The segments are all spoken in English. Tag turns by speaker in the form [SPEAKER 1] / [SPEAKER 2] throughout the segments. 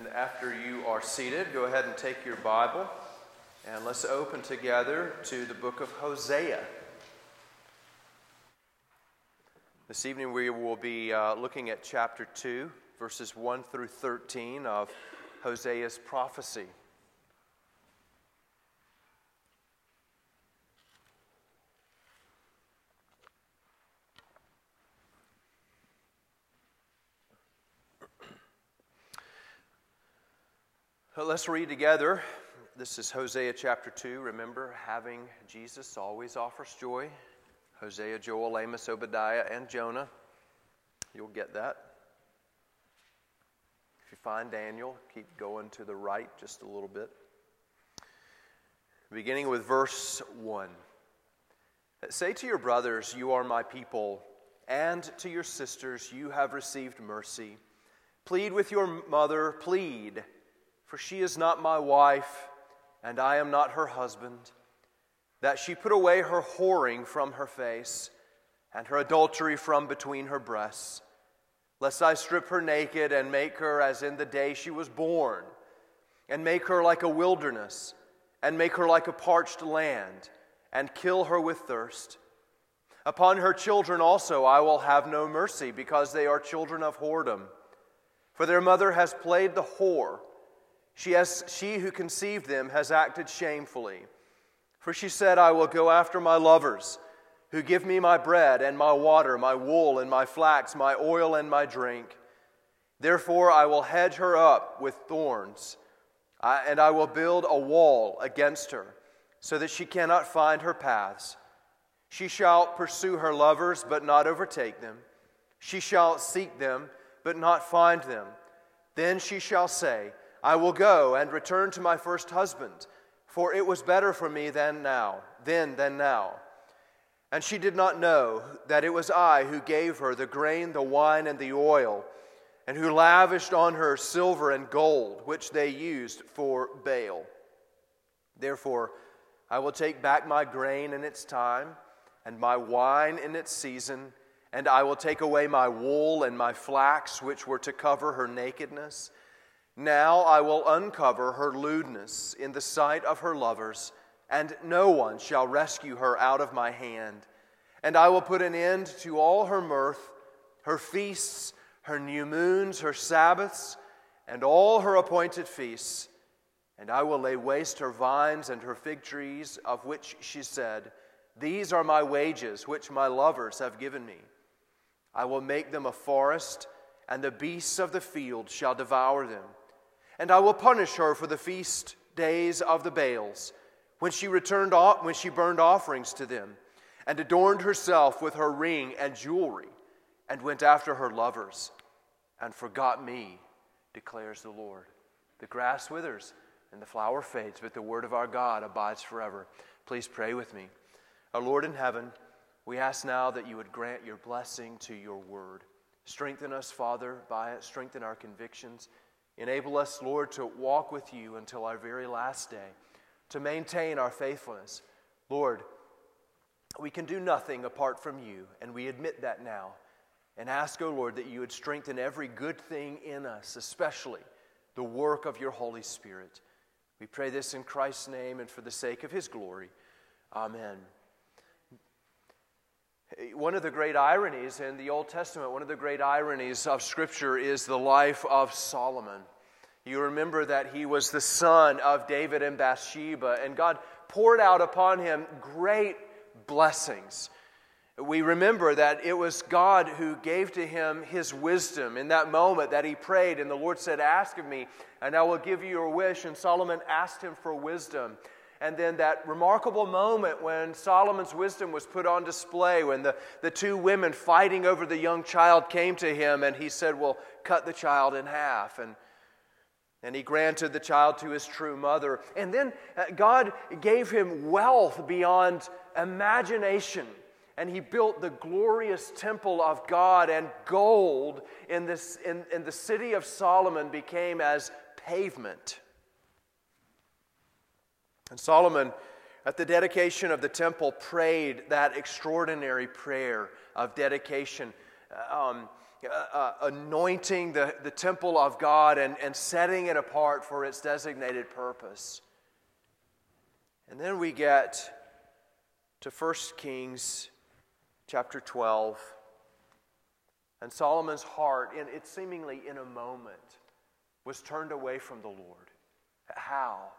[SPEAKER 1] And after you are seated, go ahead and take your Bible and let's open together to the book of Hosea. This evening we will be uh, looking at chapter 2, verses 1 through 13 of Hosea's prophecy. Let's read together. This is Hosea chapter 2. Remember, having Jesus always offers joy. Hosea, Joel, Amos, Obadiah, and Jonah. You'll get that. If you find Daniel, keep going to the right just a little bit. Beginning with verse 1. Say to your brothers, You are my people, and to your sisters, You have received mercy. Plead with your mother, plead for she is not my wife, and I am not her husband, that she put away her whoring from her face, and her adultery from between her breasts, lest I strip her naked and make her as in the day she was born, and make her like a wilderness, and make her like a parched land, and kill her with thirst. Upon her children also I will have no mercy, because they are children of whoredom. For their mother has played the whore she, has, she who conceived them has acted shamefully. For she said, I will go after my lovers, who give me my bread and my water, my wool and my flax, my oil and my drink. Therefore I will hedge her up with thorns, and I will build a wall against her, so that she cannot find her paths. She shall pursue her lovers, but not overtake them. She shall seek them, but not find them. Then she shall say, I will go and return to my first husband, for it was better for me than now, then than now. And she did not know that it was I who gave her the grain, the wine, and the oil, and who lavished on her silver and gold, which they used for Baal. Therefore, I will take back my grain in its time, and my wine in its season, and I will take away my wool and my flax, which were to cover her nakedness now I will uncover her lewdness in the sight of her lovers, and no one shall rescue her out of my hand. And I will put an end to all her mirth, her feasts, her new moons, her Sabbaths, and all her appointed feasts. And I will lay waste her vines and her fig trees, of which she said, These are my wages, which my lovers have given me. I will make them a forest, and the beasts of the field shall devour them and I will punish her for the feast days of the Baals, when she returned off, when she burned offerings to them, and adorned herself with her ring and jewelry, and went after her lovers, and forgot me, declares the Lord. The grass withers and the flower fades, but the word of our God abides forever. Please pray with me. Our Lord in heaven, we ask now that you would grant your blessing to your word. Strengthen us, Father, by it. Strengthen our convictions. Enable us, Lord, to walk with you until our very last day, to maintain our faithfulness. Lord, we can do nothing apart from you, and we admit that now. And ask, O oh Lord, that you would strengthen every good thing in us, especially the work of your Holy Spirit. We pray this in Christ's name and for the sake of his glory. Amen. One of the great ironies in the Old Testament, one of the great ironies of Scripture is the life of Solomon. You remember that he was the son of David and Bathsheba, and God poured out upon him great blessings. We remember that it was God who gave to him his wisdom in that moment that he prayed, and the Lord said, Ask of me, and I will give you your wish. And Solomon asked him for wisdom. And then that remarkable moment when Solomon's wisdom was put on display, when the, the two women fighting over the young child came to him, and he said, Well, cut the child in half. And, and he granted the child to his true mother. And then uh, God gave him wealth beyond imagination. And he built the glorious temple of God, and gold in, this, in, in the city of Solomon became as pavement. And Solomon, at the dedication of the temple, prayed that extraordinary prayer of dedication. Um, uh, uh, anointing the, the temple of God and, and setting it apart for its designated purpose. And then we get to 1 Kings chapter 12. And Solomon's heart, in, it seemingly in a moment, was turned away from the Lord. How?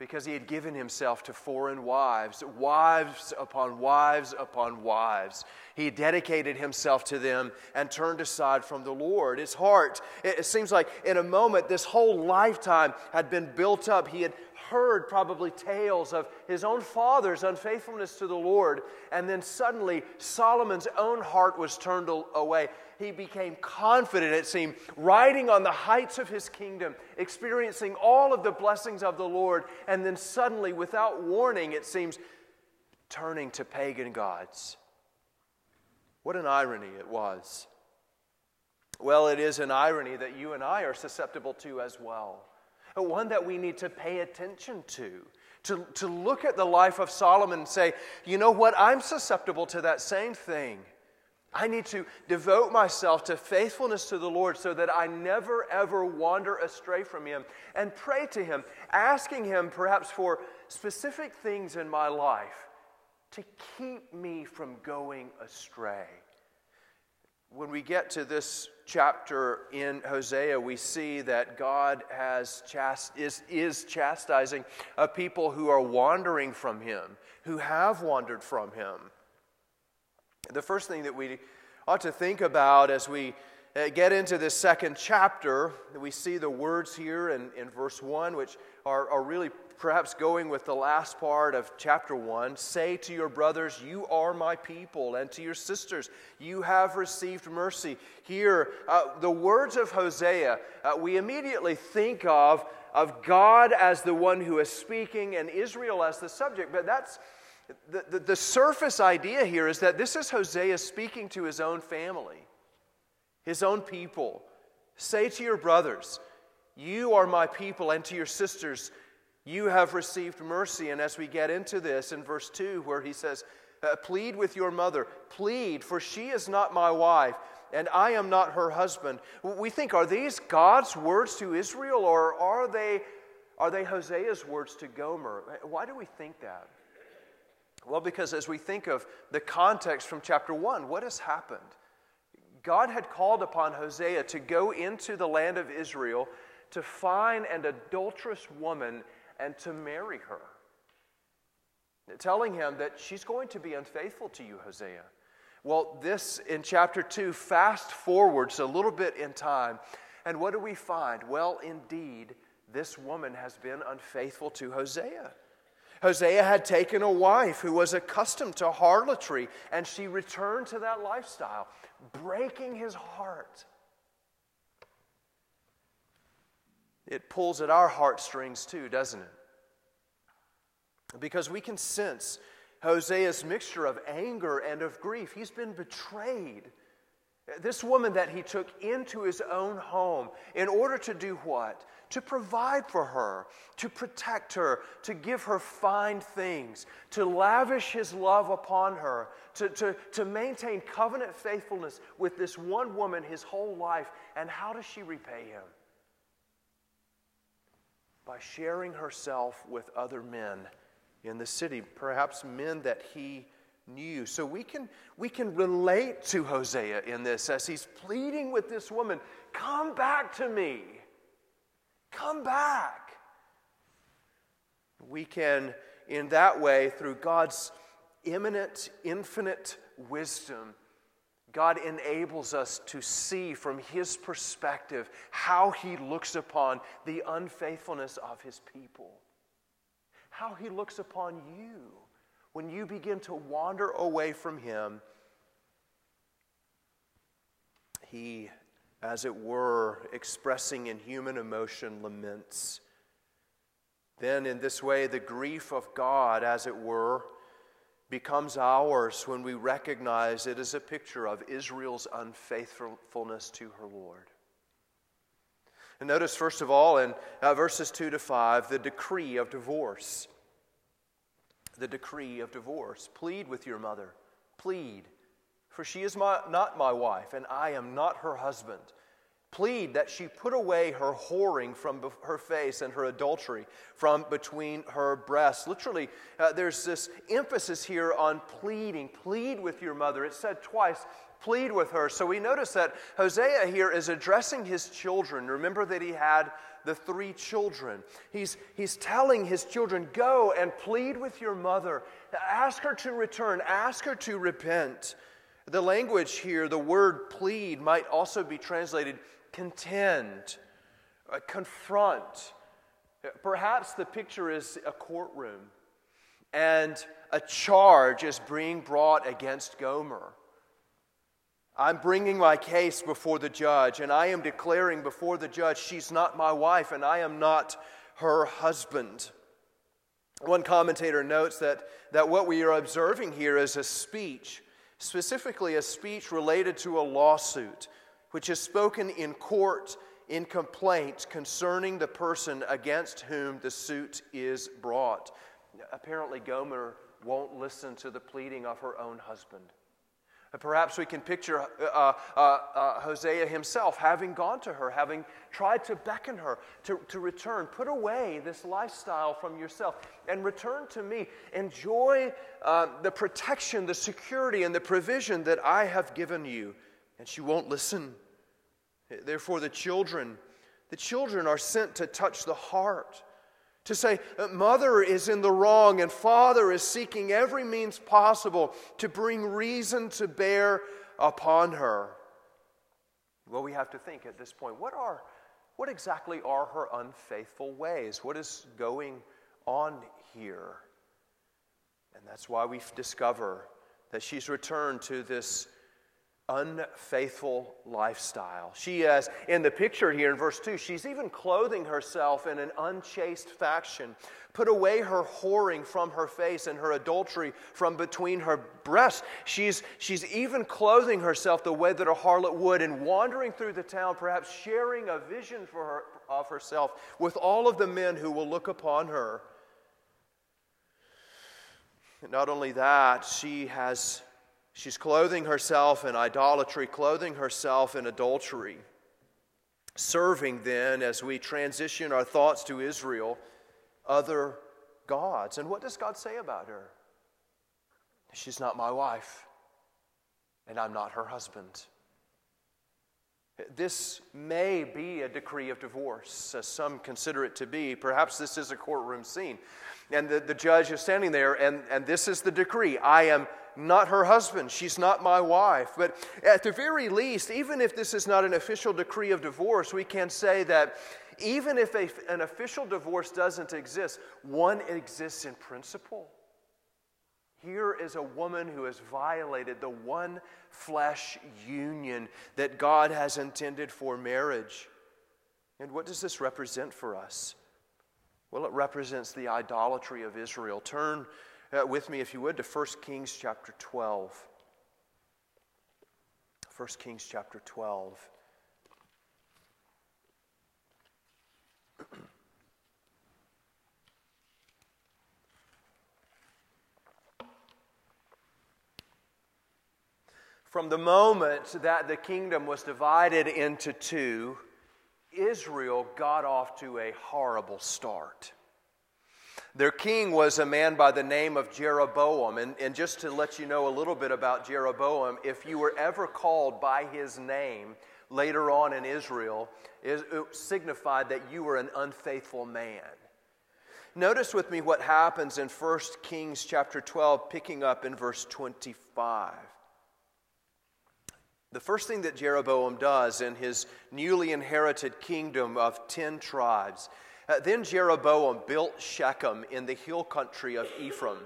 [SPEAKER 1] Because he had given himself to foreign wives, wives upon wives upon wives. He dedicated himself to them and turned aside from the Lord. His heart, it seems like in a moment, this whole lifetime had been built up. He had heard probably tales of his own father's unfaithfulness to the Lord, and then suddenly Solomon's own heart was turned away he became confident, it seemed, riding on the heights of his kingdom, experiencing all of the blessings of the Lord, and then suddenly, without warning, it seems, turning to pagan gods. What an irony it was. Well, it is an irony that you and I are susceptible to as well, one that we need to pay attention to. To, to look at the life of Solomon and say, you know what, I'm susceptible to that same thing. I need to devote myself to faithfulness to the Lord so that I never ever wander astray from Him and pray to Him, asking Him perhaps for specific things in my life to keep me from going astray. When we get to this chapter in Hosea, we see that God has chast- is, is chastising a people who are wandering from Him, who have wandered from Him. The first thing that we ought to think about as we uh, get into this second chapter, we see the words here in, in verse 1, which are, are really perhaps going with the last part of chapter 1 say to your brothers, You are my people, and to your sisters, You have received mercy. Here, uh, the words of Hosea, uh, we immediately think of, of God as the one who is speaking and Israel as the subject, but that's the, the, the, surface idea here is that this is Hosea speaking to his own family, his own people. Say to your brothers, You are my people, and to your sisters, You have received mercy. And as we get into this in verse 2, where he says, uh, Plead with your mother, plead, for she is not my wife, and I am not her husband. We think, are these God's words to Israel, or are they, are they Hosea's words to Gomer? Why do we think that? Well, because as we think of the context from chapter 1, what has happened? God had called upon Hosea to go into the land of Israel to find an adulterous woman and to marry her. Telling him that she's going to be unfaithful to you, Hosea. Well, this in chapter 2 fast forwards a little bit in time. And what do we find? Well, indeed, this woman has been unfaithful to Hosea. Hosea had taken a wife who was accustomed to harlotry, and she returned to that lifestyle, breaking his heart. It pulls at our heartstrings too, doesn't it? Because we can sense Hosea's mixture of anger and of grief. He's been betrayed. This woman that he took into his own home in order to do what? To provide for her, to protect her, to give her fine things, to lavish his love upon her, to, to, to maintain covenant faithfulness with this one woman his whole life. And how does she repay him? By sharing herself with other men in the city, perhaps men that he knew. So we can, we can relate to Hosea in this as he's pleading with this woman come back to me. Come back. We can, in that way, through God's immanent, infinite wisdom, God enables us to see from His perspective how He looks upon the unfaithfulness of His people, how He looks upon you when you begin to wander away from Him, He, as it were, expressing in human emotion, laments. Then, in this way, the grief of God, as it were, becomes ours when we recognize it as a picture of Israel's unfaithfulness to her Lord. And notice, first of all, in uh, verses 2 to 5, the decree of divorce the decree of divorce. Plead with your mother. Plead. for she is my, not my wife, and I am not her husband. Plead that she put away her whoring from her face and her adultery from between her breasts. Literally, uh, there's this emphasis here on pleading. Plead with your mother. It's said twice plead with her. So we notice that Hosea here is addressing his children. Remember that he had the three children. He's, he's telling his children, Go and plead with your mother. Ask her to return, ask her to repent. The language here, the word plead, might also be translated contend, uh, confront. Perhaps the picture is a courtroom and a charge is being brought against Gomer. I'm bringing my case before the judge, and I am declaring before the judge, she's not my wife, and I am not her husband. One commentator notes that, that what we are observing here is a speech, specifically a speech related to a lawsuit, which is spoken in court in complaint concerning the person against whom the suit is brought. Apparently, Gomer won't listen to the pleading of her own husband. Perhaps we can picture uh, uh, uh, Hosea himself having gone to her, having tried to beckon her to, to return. Put away this lifestyle from yourself and return to me. Enjoy uh, the protection, the security, and the provision that I have given you. And she won't listen. Therefore, the children, the children are sent to touch the heart to say, uh, Mother is in the wrong and Father is seeking every means possible to bring reason to bear upon her. Well, we have to think at this point what, are, what exactly are her unfaithful ways? What is going on here? And that's why we discover that she's returned to this unfaithful lifestyle. She is, in the picture here in verse 2, she's even clothing herself in an unchaste fashion. Put away her whoring from her face and her adultery from between her breasts. She's, she's even clothing herself the way that a harlot would and wandering through the town, perhaps sharing a vision for her, of herself with all of the men who will look upon her. Not only that, she has She's clothing herself in idolatry, clothing herself in adultery. Serving then, as we transition our thoughts to Israel, other gods. And what does God say about her? She's not my wife, and I'm not her husband. This may be a decree of divorce, as some consider it to be. Perhaps this is a courtroom scene. And the, the judge is standing there, and, and this is the decree I am not her husband. She's not my wife. But at the very least, even if this is not an official decree of divorce, we can say that even if a, an official divorce doesn't exist, one exists in principle. Here is a woman who has violated the one flesh union that God has intended for marriage. And what does this represent for us? Well, it represents the idolatry of Israel. Turn uh, with me, if you would, to 1 Kings chapter 12. 1 Kings chapter 12. From the moment that the kingdom was divided into two, Israel got off to a horrible start. Their king was a man by the name of Jeroboam. And, and just to let you know a little bit about Jeroboam, if you were ever called by his name later on in Israel, it signified that you were an unfaithful man. Notice with me what happens in 1 Kings chapter 12, picking up in verse 25. The first thing that Jeroboam does in his newly inherited kingdom of 10 tribes uh, then Jeroboam built Shechem in the hill country of Ephraim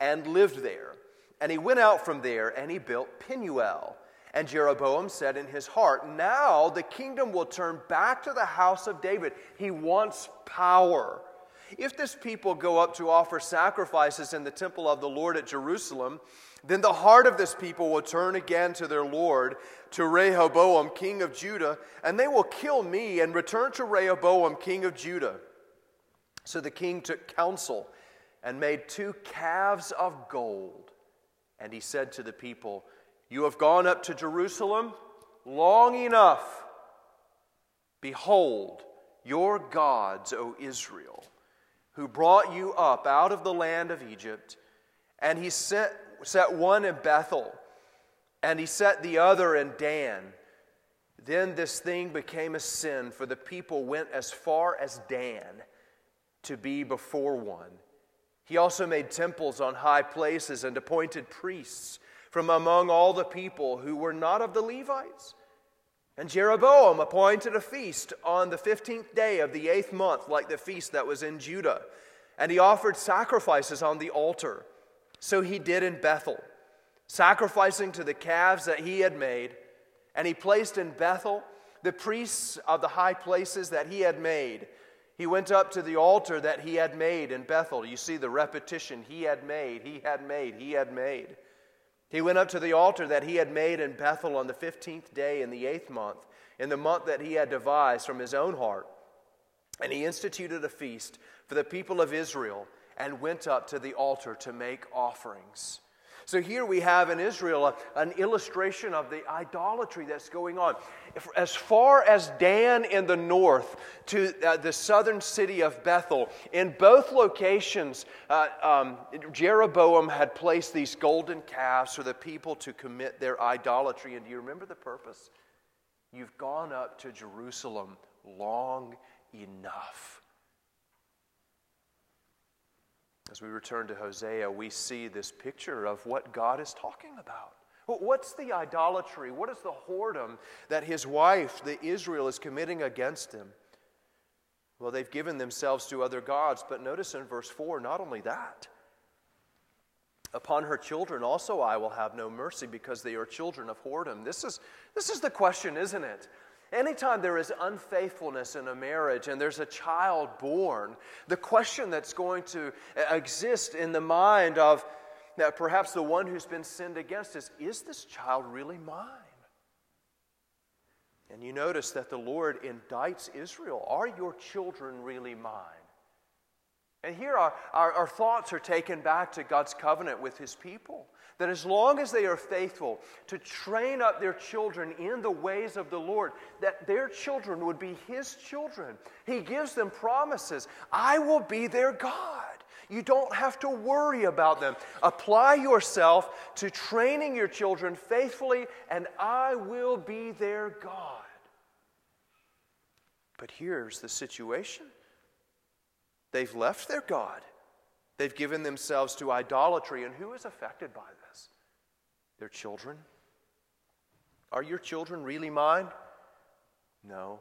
[SPEAKER 1] and lived there. And he went out from there and he built Penuel. And Jeroboam said in his heart, Now the kingdom will turn back to the house of David. He wants power. If this people go up to offer sacrifices in the temple of the Lord at Jerusalem, then the heart of this people will turn again to their Lord, to Rehoboam, king of Judah, and they will kill me and return to Rehoboam, king of Judah. So the king took counsel and made two calves of gold. And he said to the people, You have gone up to Jerusalem long enough. Behold, your gods, O Israel, who brought you up out of the land of Egypt, and he set, set one in Bethel, and he set the other in Dan. Then this thing became a sin, for the people went as far as Dan to be before one. He also made temples on high places and appointed priests from among all the people who were not of the Levites. And Jeroboam appointed a feast on the 15th day of the eighth month, like the feast that was in Judah. And he offered sacrifices on the altar. So he did in Bethel, sacrificing to the calves that he had made. And he placed in Bethel the priests of the high places that he had made. He went up to the altar that he had made in Bethel. You see the repetition he had made, he had made, he had made. He went up to the altar that he had made in Bethel on the 15th day in the eighth month, in the month that he had devised from his own heart. And he instituted a feast for the people of Israel and went up to the altar to make offerings. So here we have in Israel an illustration of the idolatry that's going on. As far as Dan in the north to uh, the southern city of Bethel, in both locations, uh, um, Jeroboam had placed these golden calves for the people to commit their idolatry. And do you remember the purpose? You've gone up to Jerusalem long enough. As we return to Hosea, we see this picture of what God is talking about. What's the idolatry? What is the whoredom that his wife, the Israel, is committing against him? Well, they've given themselves to other gods, but notice in verse 4 not only that. Upon her children also I will have no mercy because they are children of whoredom. This is, this is the question, isn't it? Anytime there is unfaithfulness in a marriage and there's a child born, the question that's going to uh, exist in the mind of that perhaps the one who's been sinned against is is this child really mine? And you notice that the Lord indicts Israel Are your children really mine? And here our, our, our thoughts are taken back to God's covenant with his people. That as long as they are faithful to train up their children in the ways of the Lord, that their children would be His children. He gives them promises I will be their God. You don't have to worry about them. Apply yourself to training your children faithfully, and I will be their God. But here's the situation they've left their God. They've given themselves to idolatry, and who is affected by this? Their children. Are your children really mine? No.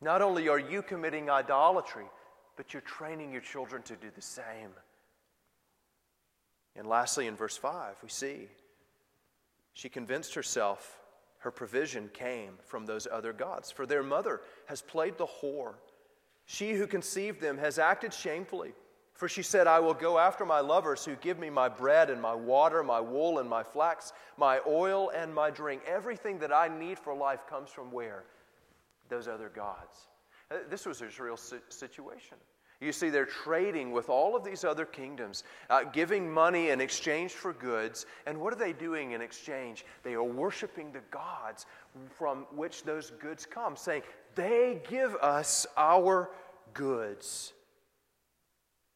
[SPEAKER 1] Not only are you committing idolatry, but you're training your children to do the same. And lastly, in verse 5, we see she convinced herself her provision came from those other gods, for their mother has played the whore. She who conceived them has acted shamefully. For she said, I will go after my lovers who give me my bread and my water, my wool and my flax, my oil and my drink. Everything that I need for life comes from where? Those other gods. Uh, this was Israel's situation. You see, they're trading with all of these other kingdoms, uh, giving money in exchange for goods. And what are they doing in exchange? They are worshiping the gods from which those goods come, saying, They give us our goods.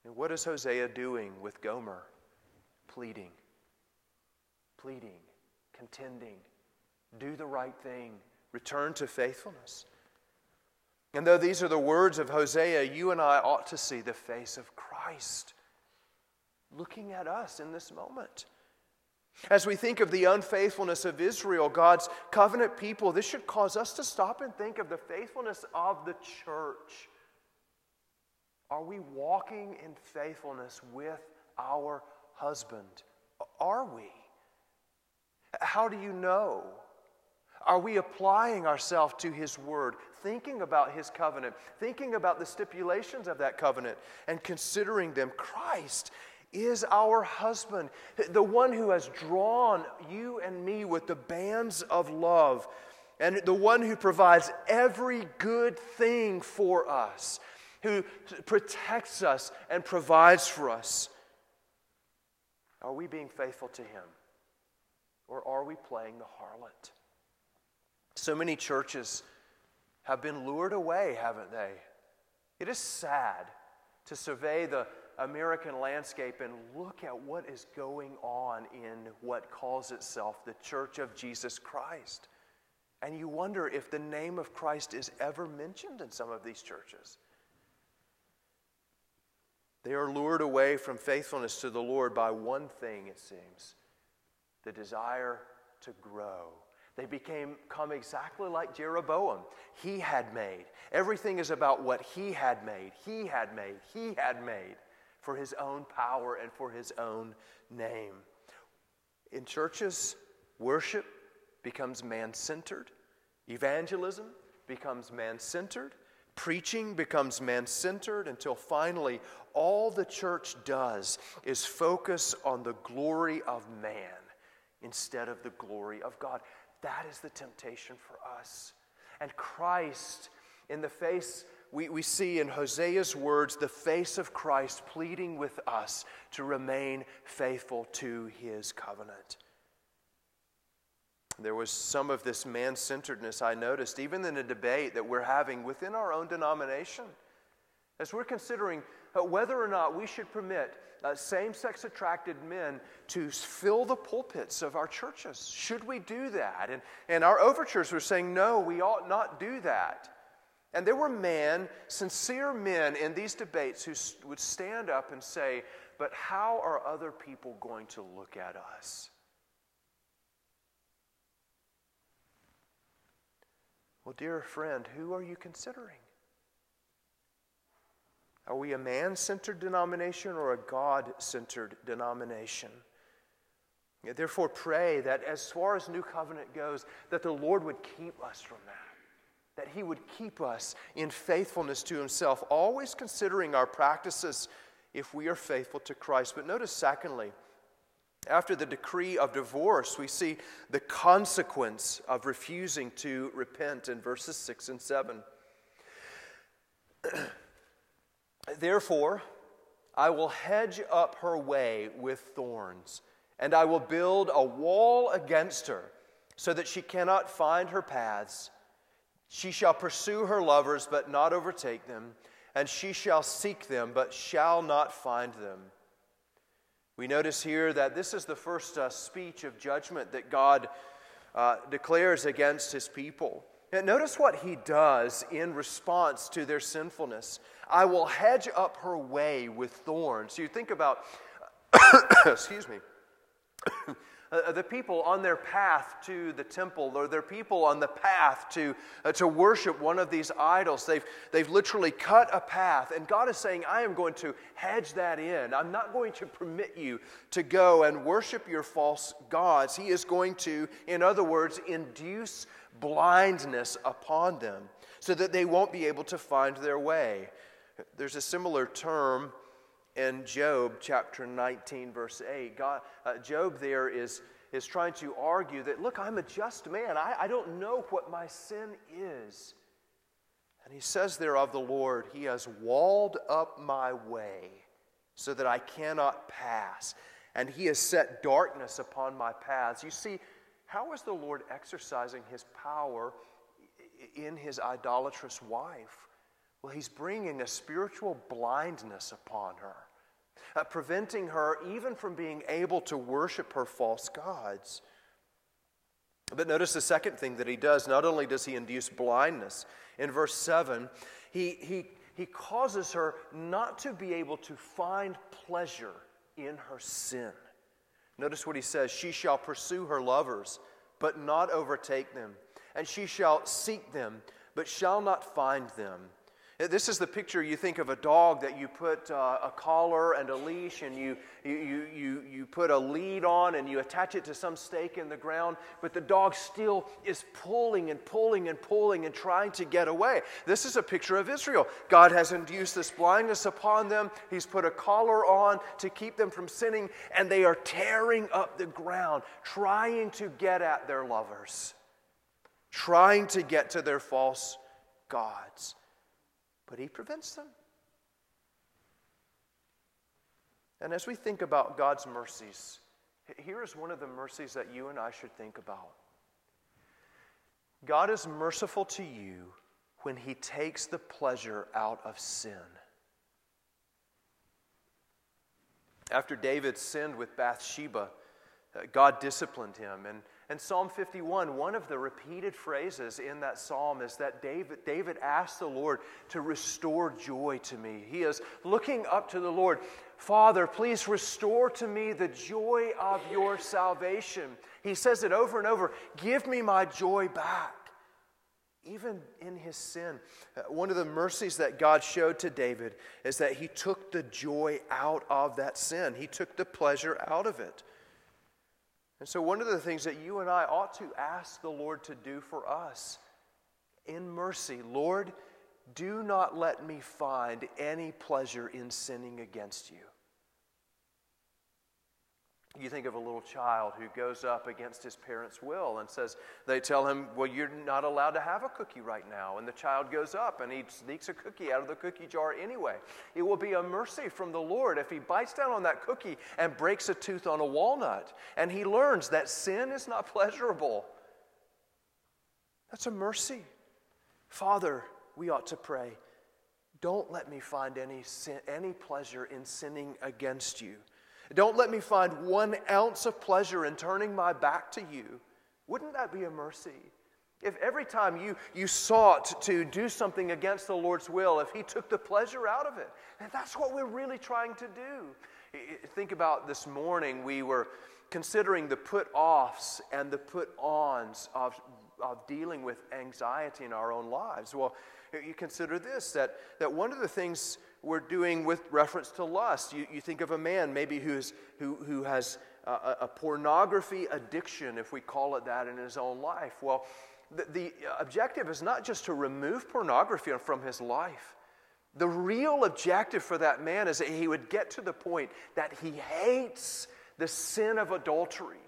[SPEAKER 1] And what is Hosea doing with Gomer? Pleading, pleading, contending, do the right thing, return to faithfulness. And though these are the words of Hosea, you and I ought to see the face of Christ looking at us in this moment. As we think of the unfaithfulness of Israel, God's covenant people, this should cause us to stop and think of the faithfulness of the church. Are we walking in faithfulness with our husband? Are we? How do you know? Are we applying ourselves to His Word, thinking about His covenant, thinking about the stipulations of that covenant, and considering them? Christ is our husband, the one who has drawn you and me with the bands of love, and the one who provides every good thing for us who protects us and provides for us. Are we being faithful to Him? Or are we playing the harlot? So many churches have been lured away, haven't they? It is sad to survey the American landscape and look at what is going on in what calls itself the Church of Jesus Christ. And you wonder if the name of Christ is ever mentioned in some of these churches. They are lured away from faithfulness to the Lord by one thing, it seems the desire to grow. They became come exactly like Jeroboam. He had made. Everything is about what he had made. He had made. He had made for his own power and for his own name. In churches, worship becomes man centered, evangelism becomes man centered, preaching becomes man centered, until finally all the church does is focus on the glory of man instead of the glory of God. That is the temptation for us. And Christ, in the face, we, we see in Hosea's words, the face of Christ pleading with us to remain faithful to his covenant. There was some of this man centeredness I noticed, even in a debate that we're having within our own denomination. As we're considering whether or not we should permit uh, same sex attracted men to fill the pulpits of our churches. Should we do that? And, and our overtures were saying, no, we ought not do that. And there were men, sincere men in these debates who would stand up and say, but how are other people going to look at us? Well, dear friend, who are you considering? Are we a man centered denomination or a God centered denomination? Therefore, pray that as far as New Covenant goes, that the Lord would keep us from that. That He would keep us in faithfulness to Himself, always considering our practices if we are faithful to Christ. But notice, secondly, after the decree of divorce, we see the consequence of refusing to repent in verses 6 and 7. Therefore, I will hedge up her way with thorns, and I will build a wall against her, so that she cannot find her paths. She shall pursue her lovers, but not overtake them, and she shall seek them, but shall not find them. We notice here that this is the first uh, speech of judgment that God uh, declares against his people. And notice what he does in response to their sinfulness. I will hedge up her way with thorns. So you think about, excuse me, uh, the people on their path to the temple or their people on the path to, uh, to worship one of these idols. They've, they've literally cut a path, and God is saying, I am going to hedge that in. I'm not going to permit you to go and worship your false gods. He is going to, in other words, induce blindness upon them so that they won't be able to find their way. There's a similar term in Job chapter 19, verse 8. God, uh, Job there is, is trying to argue that, look, I'm a just man. I, I don't know what my sin is. And he says there of the Lord, He has walled up my way so that I cannot pass. And He has set darkness upon my paths. You see, how is the Lord exercising His power in His idolatrous wife? Well, He's bringing a spiritual blindness upon her uh, preventing her even from being able to worship her false gods. But notice the second thing that he does. Not only does he induce blindness, in verse 7, he, he, he causes her not to be able to find pleasure in her sin. Notice what he says She shall pursue her lovers, but not overtake them, and she shall seek them, but shall not find them. This is the picture you think of a dog that you put uh, a collar and a leash and you, you, you, you put a lead on and you attach it to some stake in the ground, but the dog still is pulling and pulling and pulling and trying to get away. This is a picture of Israel. God has induced this blindness upon them, He's put a collar on to keep them from sinning, and they are tearing up the ground, trying to get at their lovers, trying to get to their false gods but He prevents them. And as we think about God's mercies Here is one of the mercies that you and I should think about. God is merciful to you when He takes the pleasure out of sin. After David sinned with Bathsheba, uh, God disciplined him. And, and Psalm 51, one of the repeated phrases in that psalm is that David, David asked the Lord to restore joy to me. He is looking up to the Lord. Father, please restore to me the joy of your salvation. He says it over and over Give me my joy back. Even in his sin, uh, one of the mercies that God showed to David is that he took the joy out of that sin. He took the pleasure out of it. And so, one of the things that you and I ought to ask the Lord to do for us in mercy, Lord, do not let me find any pleasure in sinning against you. You think of a little child who goes up against his parents' will and says, they tell him, Well, you're not allowed to have a cookie right now. And the child goes up and he sneaks a cookie out of the cookie jar anyway. It will be a mercy from the Lord if he bites down on that cookie and breaks a tooth on a walnut. And he learns that sin is not pleasurable. That's a mercy. Father, we ought to pray, don't let me find any, sin, any pleasure in sinning against you. Don't let me find one ounce of pleasure in turning my back to you. Wouldn't that be a mercy? If every time you, you sought to do something against the Lord's will, if He took the pleasure out of it, and that's what we're really trying to do. Think about this morning, we were considering the put offs and the put ons of, of dealing with anxiety in our own lives. Well, you consider this that, that one of the things we're doing with reference to lust. You, you think of a man maybe who's, who, who has a, a pornography addiction, if we call it that, in his own life. Well, the, the objective is not just to remove pornography from his life. The real objective for that man is that he would get to the point that he hates the sin of adultery.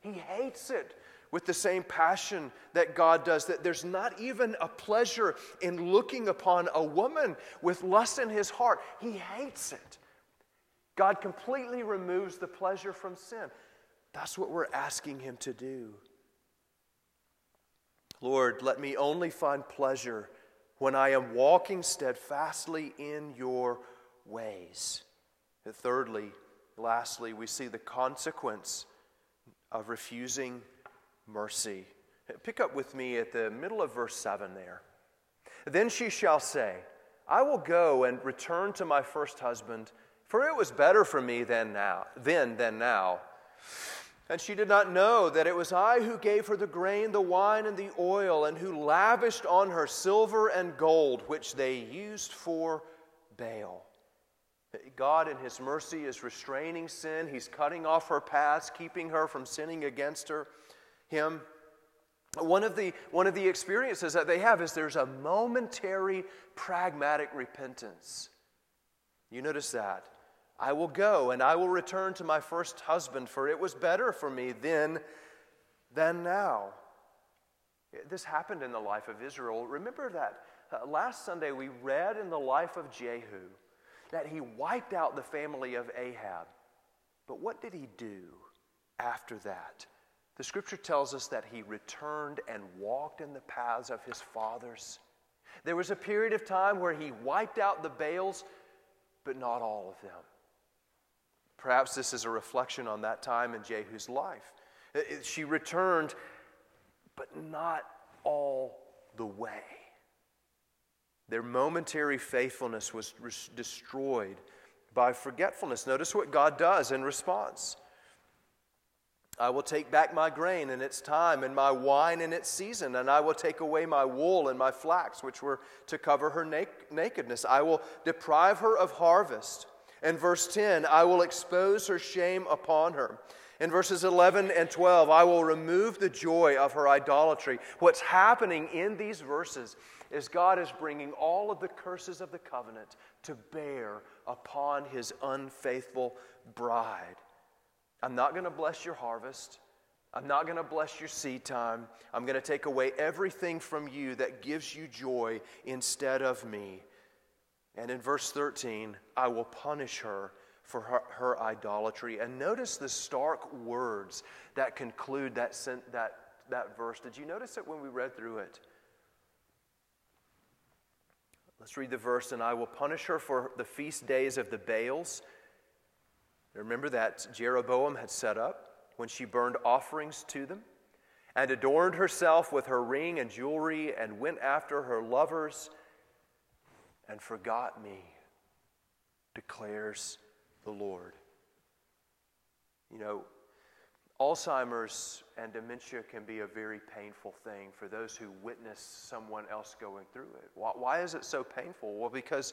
[SPEAKER 1] He hates it with the same passion that God does, that there's not even a pleasure in looking upon a woman with lust in his heart. He hates it. God completely removes the pleasure from sin. That's what we're asking him to do. Lord, let me only find pleasure when I am walking steadfastly in your ways. And thirdly, lastly, we see the consequence of refusing mercy. Pick up with me at the middle of verse 7 there. Then she shall say, I will go and return to my first husband, for it was better for me than now, then than now. And she did not know that it was I who gave her the grain, the wine, and the oil, and who lavished on her silver and gold, which they used for Baal. God, in His mercy, is restraining sin. He's cutting off her paths, keeping her from sinning against her him. One of, the, one of the experiences that they have is there's a momentary pragmatic repentance. You notice that. I will go and I will return to my first husband, for it was better for me then than now. This happened in the life of Israel. Remember that uh, last Sunday we read in the life of Jehu that he wiped out the family of Ahab. But what did he do after that? The scripture tells us that he returned and walked in the paths of his fathers. There was a period of time where he wiped out the Baals, but not all of them. Perhaps this is a reflection on that time in Jehu's life. Uh, uh, she returned, but not all the way. Their momentary faithfulness was destroyed by forgetfulness. Notice what God does in response. I will take back my grain in its time, and my wine in its season, and I will take away my wool and my flax, which were to cover her nakedness. I will deprive her of harvest. And verse 10, I will expose her shame upon her. In verses 11 and 12, I will remove the joy of her idolatry. What's happening in these verses is God is bringing all of the curses of the covenant to bear upon his unfaithful bride. I'm not going to bless your harvest. I'm not going to bless your seed time. I'm going to take away everything from you that gives you joy instead of me. And in verse 13, I will punish her for her, her idolatry. And notice the stark words that conclude that, that, that verse. Did you notice it when we read through it? Let's read the verse. And I will punish her for the feast days of the Baals. Remember that Jeroboam had set up when she burned offerings to them and adorned herself with her ring and jewelry and went after her lovers and forgot me, declares the Lord. You know, Alzheimer's and dementia can be a very painful thing for those who witness someone else going through it. Why, is it so painful? Well, because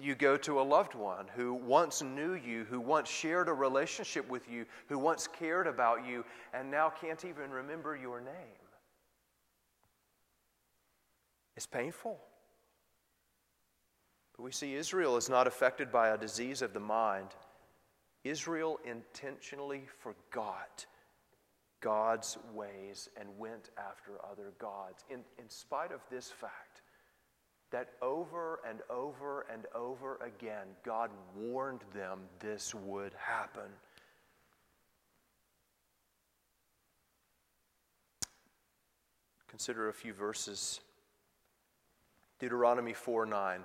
[SPEAKER 1] you go to a loved one who once knew you, who once shared a relationship with you, who once cared about you, and now can't even remember your name. It's painful. But we see Israel is not affected by a disease of the mind. Israel intentionally forgot God's ways and went after other gods. In, in spite of this fact, that over and over and over again, God warned them this would happen. Consider a few verses. Deuteronomy 4 9.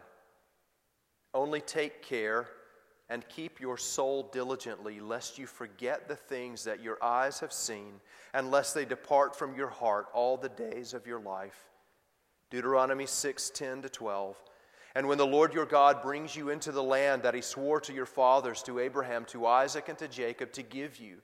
[SPEAKER 1] Only take care and keep your soul diligently, lest you forget the things that your eyes have seen, and lest they depart from your heart all the days of your life. Deuteronomy 6 10 to 12. And when the Lord your God brings you into the land that he swore to your fathers, to Abraham, to Isaac, and to Jacob, to give you,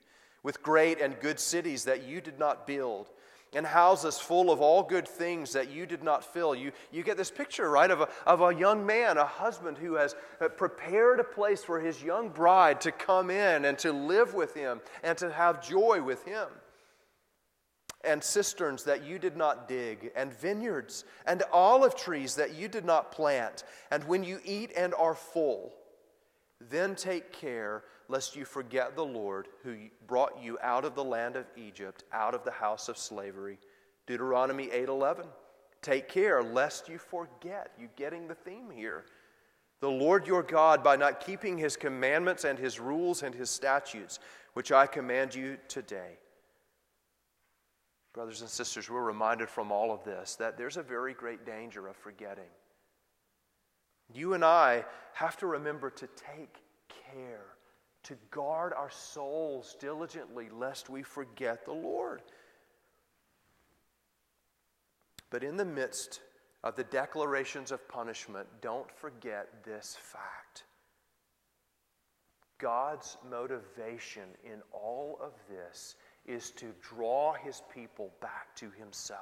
[SPEAKER 1] with great and good cities that you did not build, and houses full of all good things that you did not fill. You, you get this picture, right, of a, of a young man, a husband who has uh, prepared a place for his young bride to come in and to live with him and to have joy with him. And cisterns that you did not dig, and vineyards, and olive trees that you did not plant. And when you eat and are full, then take care lest you forget the Lord who brought you out of the land of Egypt, out of the house of slavery. Deuteronomy 8:11. Take care lest you forget. You getting the theme here? The Lord your God by not keeping his commandments and his rules and his statutes, which I command you today. Brothers and sisters, we're reminded from all of this that there's a very great danger of forgetting. You and I have to remember to take care to guard our souls diligently lest we forget the Lord. But in the midst of the declarations of punishment, don't forget this fact. God's motivation in all of this is to draw his people back to himself.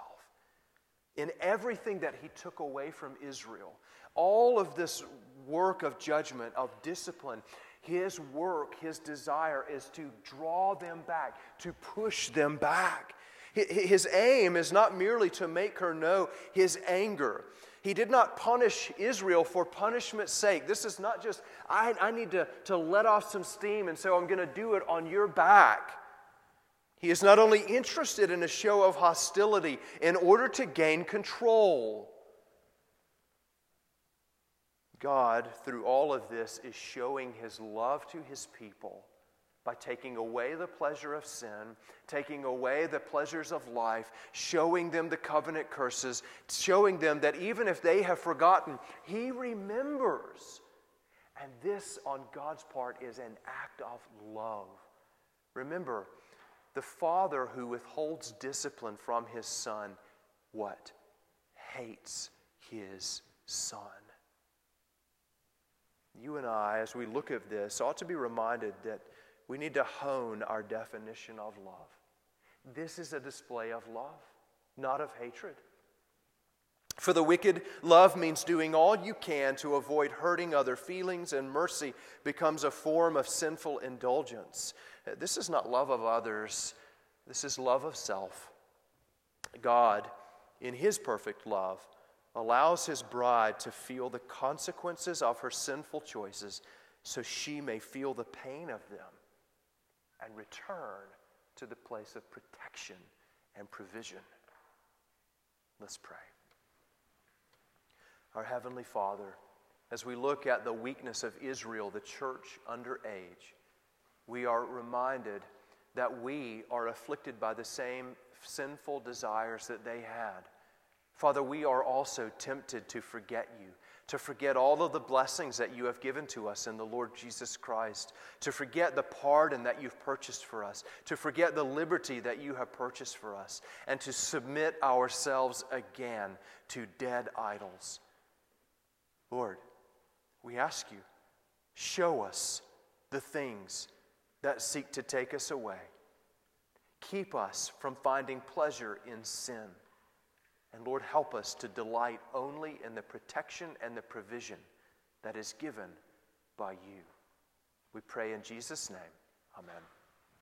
[SPEAKER 1] In everything that he took away from Israel, all of this work of judgment, of discipline, his work, his desire is to draw them back, to push them back. His aim is not merely to make her know his anger. He did not punish Israel for punishment's sake. This is not just, I, I need to, to let off some steam, and so I'm going to do it on your back. He is not only interested in a show of hostility in order to gain control. God, through all of this, is showing his love to his people by taking away the pleasure of sin, taking away the pleasures of life, showing them the covenant curses, showing them that even if they have forgotten, he remembers. And this, on God's part, is an act of love. Remember, the father who withholds discipline from his son, what? Hates his son. You and I, as we look at this, ought to be reminded that we need to hone our definition of love. This is a display of love, not of hatred. For the wicked, love means doing all you can to avoid hurting other feelings, and mercy becomes a form of sinful indulgence. This is not love of others, this is love of self. God, in His perfect love, allows his bride to feel the consequences of her sinful choices so she may feel the pain of them and return to the place of protection and provision. Let's pray. Our Heavenly Father, as we look at the weakness of Israel, the church under age, we are reminded that we are afflicted by the same sinful desires that they had. Father, we are also tempted to forget you, to forget all of the blessings that you have given to us in the Lord Jesus Christ, to forget the pardon that you've purchased for us, to forget the liberty that you have purchased for us, and to submit ourselves again to dead idols. Lord, we ask you, show us the things that seek to take us away. Keep us from finding pleasure in sin. And Lord, help us to delight only in the protection and the provision that is given by you. We pray in Jesus' name. Amen.